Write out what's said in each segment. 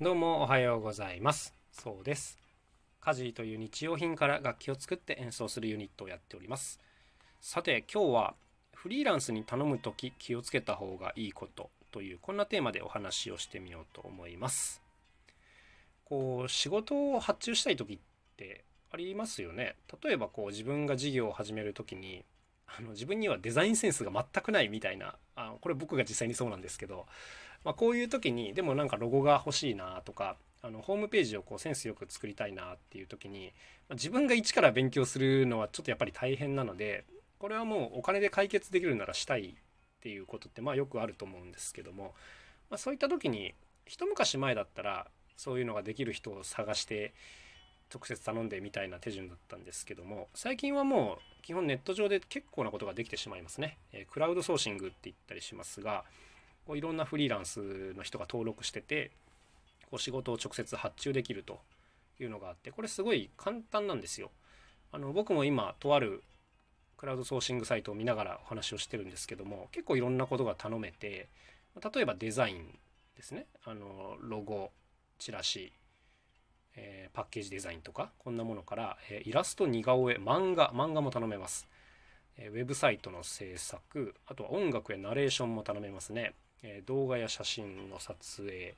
どうもおはようございます。そうです。家事という日用品から楽器を作って演奏するユニットをやっております。さて今日はフリーランスに頼む時気をつけた方がいいことというこんなテーマでお話をしてみようと思います。こう仕事を発注したい時ってありますよね。例えばこう自分が事業を始める時にあの自分にはデザインセンスが全くないみたいなあこれ僕が実際にそうなんですけどまあ、こういう時にでもなんかロゴが欲しいなとかあのホームページをこうセンスよく作りたいなっていう時に、まあ、自分が一から勉強するのはちょっとやっぱり大変なのでこれはもうお金で解決できるならしたいっていうことってまあよくあると思うんですけども、まあ、そういった時に一昔前だったらそういうのができる人を探して直接頼んでみたいな手順だったんですけども最近はもう基本ネット上で結構なことができてしまいますね。えクラウドソーシングって言ったりしますがこういろんなフリーランスの人が登録しててこう仕事を直接発注できるというのがあってこれすごい簡単なんですよ。あの僕も今とあるクラウドソーシングサイトを見ながらお話をしてるんですけども結構いろんなことが頼めて例えばデザインですねあのロゴチラシ、えー、パッケージデザインとかこんなものから、えー、イラスト似顔絵漫画漫画も頼めます、えー、ウェブサイトの制作あとは音楽やナレーションも頼めますね。え動画や写真の撮影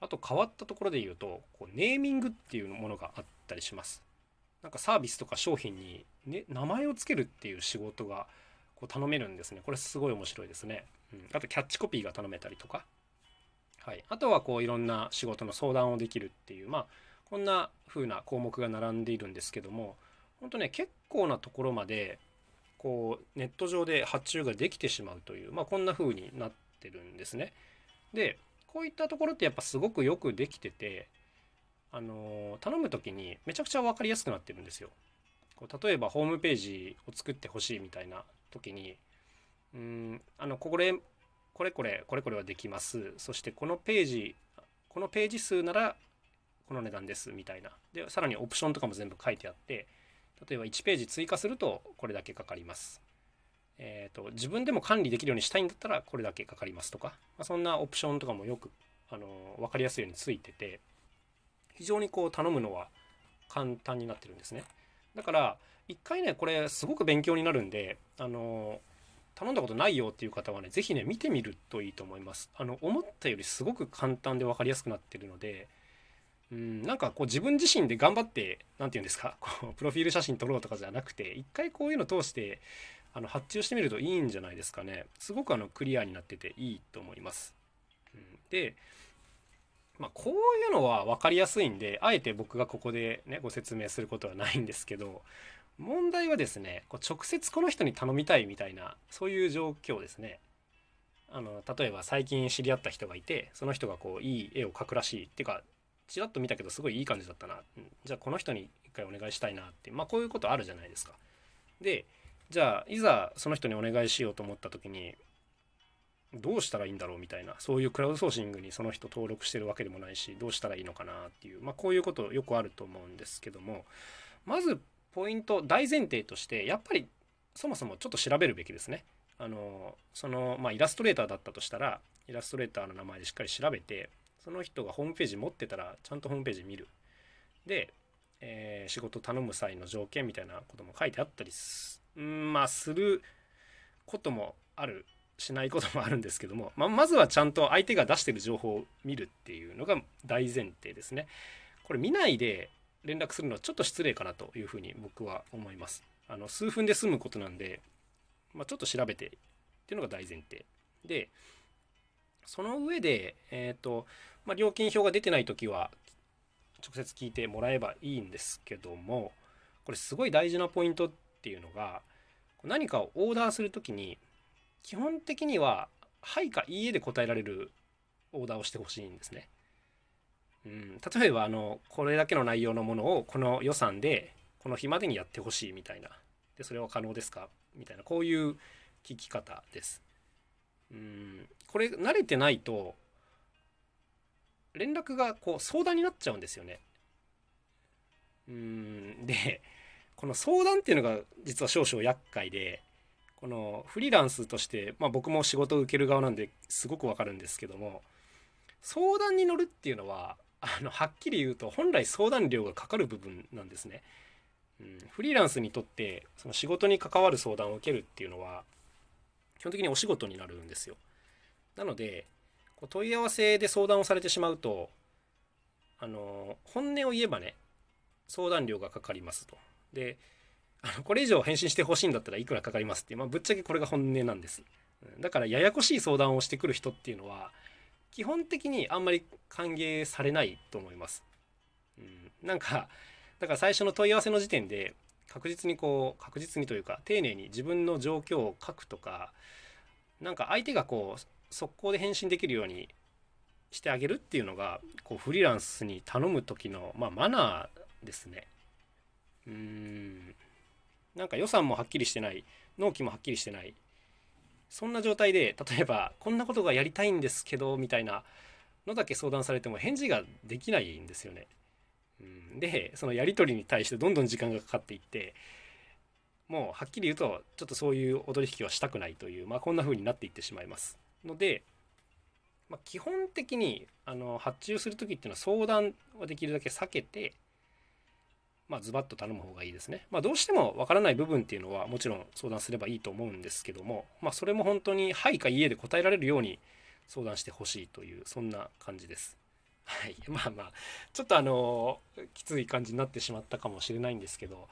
あと変わったところで言うとこうネーミングっていうものがあったりします。なんかサービスとか商品に、ね、名前を付けるっていう仕事がこう頼めるんですね。これすごい面白いですね、うん、あとキャッチコピーが頼めたりとか。はい。あとはこういろんな仕事の相談をできるっていうまあこんな風な項目が並んでいるんですけども本当ね結構なところまでこうネット上で発注ができてしまうという、まあ、こんな風になってるんですね。でこういったところってやっぱすごくよくできててあの頼む時にめちゃくちゃ分かりやすくなってるんですよ。こう例えばホームページを作ってほしいみたいな時にうんあのこれこれこれこれこれはできますそしてこのページこのページ数ならこの値段ですみたいな。でさらにオプションとかも全部書いてあって例えば1ページ追加するとこれだけかかります。えーと、自分でも管理できるようにしたいんだったらこれだけかかりますとか、まあ、そんなオプションとかもよくあの分かりやすいようについてて非常にこう頼むのは簡単になってるんですね。だから一回ねこれすごく勉強になるんであの頼んだことないよっていう方はね是非ね見てみるといいと思います。あの思ったよりすごく簡単で分かりやすくなってるのでうんなんかこう自分自身で頑張って何て言うんですか こうプロフィール写真撮ろうとかじゃなくて一回こういうの通してあの発注してみるといいんじゃないですかね。すごくあのクリアになってていいと思います、うん、でまあ、こういうのは分かりやすいんであえて僕がここでねご説明することはないんですけど問題はですねこう直接この人に頼みたいみたいなそういう状況ですね。あの例えば最近知り合った人がいてその人がこういい絵を描くらしいっていうかちらっと見たけどすごいいい感じだったな、うん、じゃあこの人に一回お願いしたいなって。まあこういうことあるじゃないですか。でじゃあいざその人にお願いしようと思った時にどうしたらいいんだろうみたいな。そういうクラウドソーシングにその人登録してるわけでもないしどうしたらいいのかなっていう、まあ、こういうことよくあると思うんですけども。まずポイント大前提としてやっぱりそもそもちょっと調べるべきですね。あのそのまあ、イラストレーターだったとしたらイラストレーターの名前でしっかり調べてその人がホームページ持ってたらちゃんとホームページ見るで、えー、仕事頼む際の条件みたいなことも書いてあったりんまあすることもあるしないこともあるんですけども、まあ、まずはちゃんと相手が出してる情報を見るっていうのが大前提ですね。これ見ないで連絡するのはちょっと失礼かなというふうに僕は思います。あの数分で済むことなんで、まあ、ちょっと調べてっていうのが大前提。で、その上で、えっ、ー、と、まあ、料金表が出てない時は直接聞いてもらえばいいんですけども、これすごい大事なポイントっていうのが何かをオーダーする時に基本的には「はい」か「いいえ」で答えられるオーダーをしてほしいんですね。うん、例えばあのこれだけの内容のものをこの予算でこの日までにやってほしいみたいなでそれは可能ですか？みたいなこういう聞き方です。うんこれ慣れてないと連絡がこう相談になっちゃうんですよね。うんでこの相談っていうのが実は少々厄介でこのフリーランスとして、まあ、僕も仕事を受ける側なんですごくわかるんですけども相談に乗るっていうのはあのはっきり言うと本来相談料がかかる部分なんですね。うん、フリーランスにとってその仕事に関わる相談を受けるっていうのは基本的にお仕事になるんですよ。なのでこう問い合わせで相談をされてしまうとあの本音を言えばね相談料がかかりますと。であのこれ以上返信してほしいんだったらいくらかかりますって、まあ、ぶっちゃけこれが本音なんです。だからややこしい相談をしてくる人っていうのは基本的にあんまり歓迎されないと思います。うん、なんかだから最初の問い合わせの時点で確実にこう確実にというか丁寧に自分の状況を書くとかなんか相手がこう速攻で返信できるようにしてあげるっていうのがこうフリーランスに頼む時の、まあ、マナーですね。うーんなんか予算もはっきりしてない納期もはっきりしてないそんな状態で例えばこんなことがやりたいんですけどみたいなのだけ相談されても返事ができないんですよね。うん、でそのやり取りに対してどんどん時間がかかっていってもうはっきり言うとちょっとそういう踊り引きはしたくないという、まあ、こんな風になっていってしまいます。ので、まあ、基本的にあの発注する時っていうのは相談はできるだけ避けてまあ、ズバッと頼む方がいいですね。まあ、どうしてもわからない部分っていうのはもちろん相談すればいいと思うんですけども、まあ、それも本当に「はい」か「家で答えられるように相談してほしいというそんな感じです。はい、まあまあちょっとあのきつい感じになってしまったかもしれないんですけど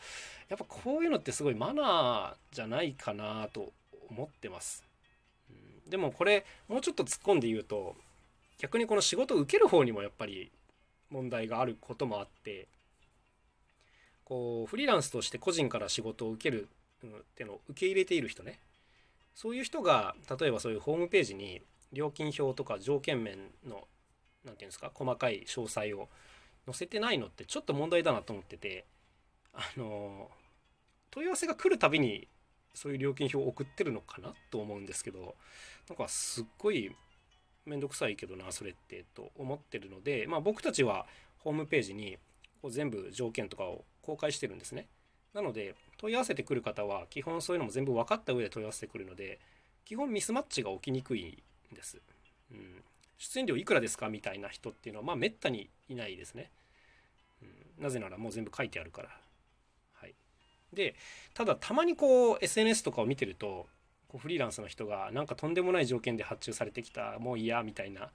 やっぱこういうのってすごいマナーじゃないかなと思ってます。うん、でもこれもうちょっと突っ込んで言うと逆にこの仕事を受ける方にもやっぱり問題があることもあってこうフリーランスとして個人から仕事を受けるっていうのを受け入れている人ね。そういう人が例えばそういうホームページに料金表とか条件面の何て言うんですか細かい詳細を載せてないのってちょっと問題だなと思っててあの問い合わせが来るたびにそういう料金表を送ってるのかなと思うんですけどなんかすっごい面倒くさいけどなそれってと思ってるのでまあ僕たちはホームページにこう全部条件とかを公開してるんですね。なので問い合わせてくる方は基本そういうのも全部分かった上で問い合わせてくるので基本ミスマッチが起きにくいんです。うん、出演料いくらですかみたいな人っていうのはまあめったにいないですね。うん、なぜならもう全部書いてあるから。はい、でただたまにこう SNS とかを見てるとこうフリーランスの人がなんかとんでもない条件で発注されてきたもう嫌みたいな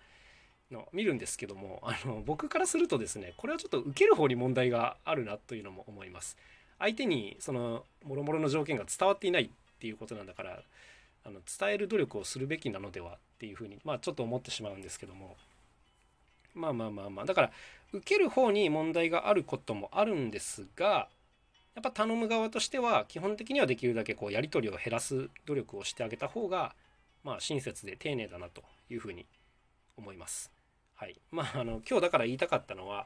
の見るんですけどもあの僕からするとですねこれはちょっと受ける方に問題があるなというのも思います相手にその諸々の条件が伝わっていないっていうことなんだからあの伝える努力をするべきなのではっていうふうにまあちょっと思ってしまうんですけどもまあまあまあまあだから受ける方に問題があることもあるんですがやっぱ頼む側としては基本的にはできるだけこうやり取りを減らす努力をしてあげた方がまあ親切で丁寧だなというふうに思います。はい、まああの今日だから言いたかったのは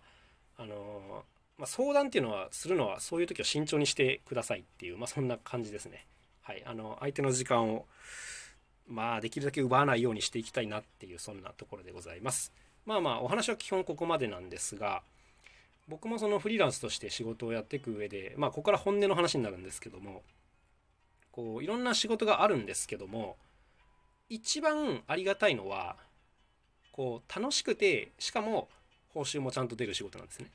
あの、まあ、相談っていうのはするのはそういう時は慎重にしてくださいっていう、まあ、そんな感じですね。はい、あの相手の時間をまあできるだけ奪わないようにしていきたいなっていうそんなところでございます。まあまあお話は基本ここまでなんですが僕もそのフリーランスとして仕事をやっていく上でまあここから本音の話になるんですけどもこういろんな仕事があるんですけども一番ありがたいのはこう楽しくてしかも報酬もちゃんと出る仕事なんですね。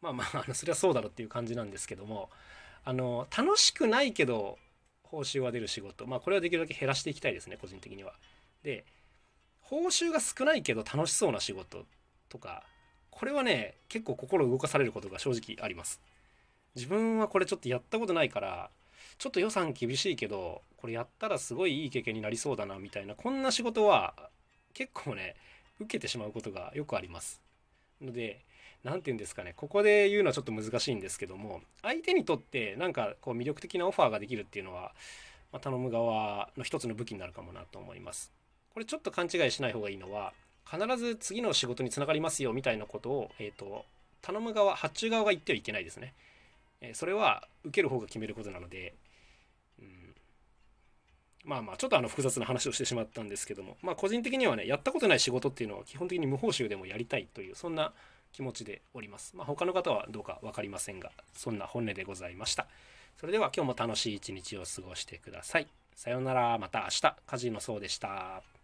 まあまああのそれはそうだろうっていう感じなんですけどもあの楽しくないけど報酬は出る仕事まあこれはできるだけ減らしていきたいですね個人的には。で報酬が少ないけど楽しそうな仕事とかこれはね結構心動かされることが正直あります。自分はこれちょっとやったことないからちょっと予算厳しいけどこれやったらすごいいい経験になりそうだなみたいなこんな仕事は結構ね受けてしまうことがよくありますので何て言うんですかね。ここで言うのはちょっと難しいんですけども相手にとってなんかこう魅力的なオファーができるっていうのは、まあ、頼む側の一つの武器になるかもなと思います。これちょっと勘違いしない方がいいのは必ず次の仕事につながりますよみたいなことを、えーと、頼む側発注側が言ってはいけないですね、えそれは受ける方が決めることなのでうん。まあまあちょっとあの複雑な話をしてしまったんですけどもまあ個人的にはねやったことない仕事っていうのは基本的に無報酬でもやりたいというそんな気持ちでおります。まあ他の方はどうか分かりませんがそんな本音でございました。それでは今日も楽しい一日を過ごしてください。さようならまた明日カジノそうでした。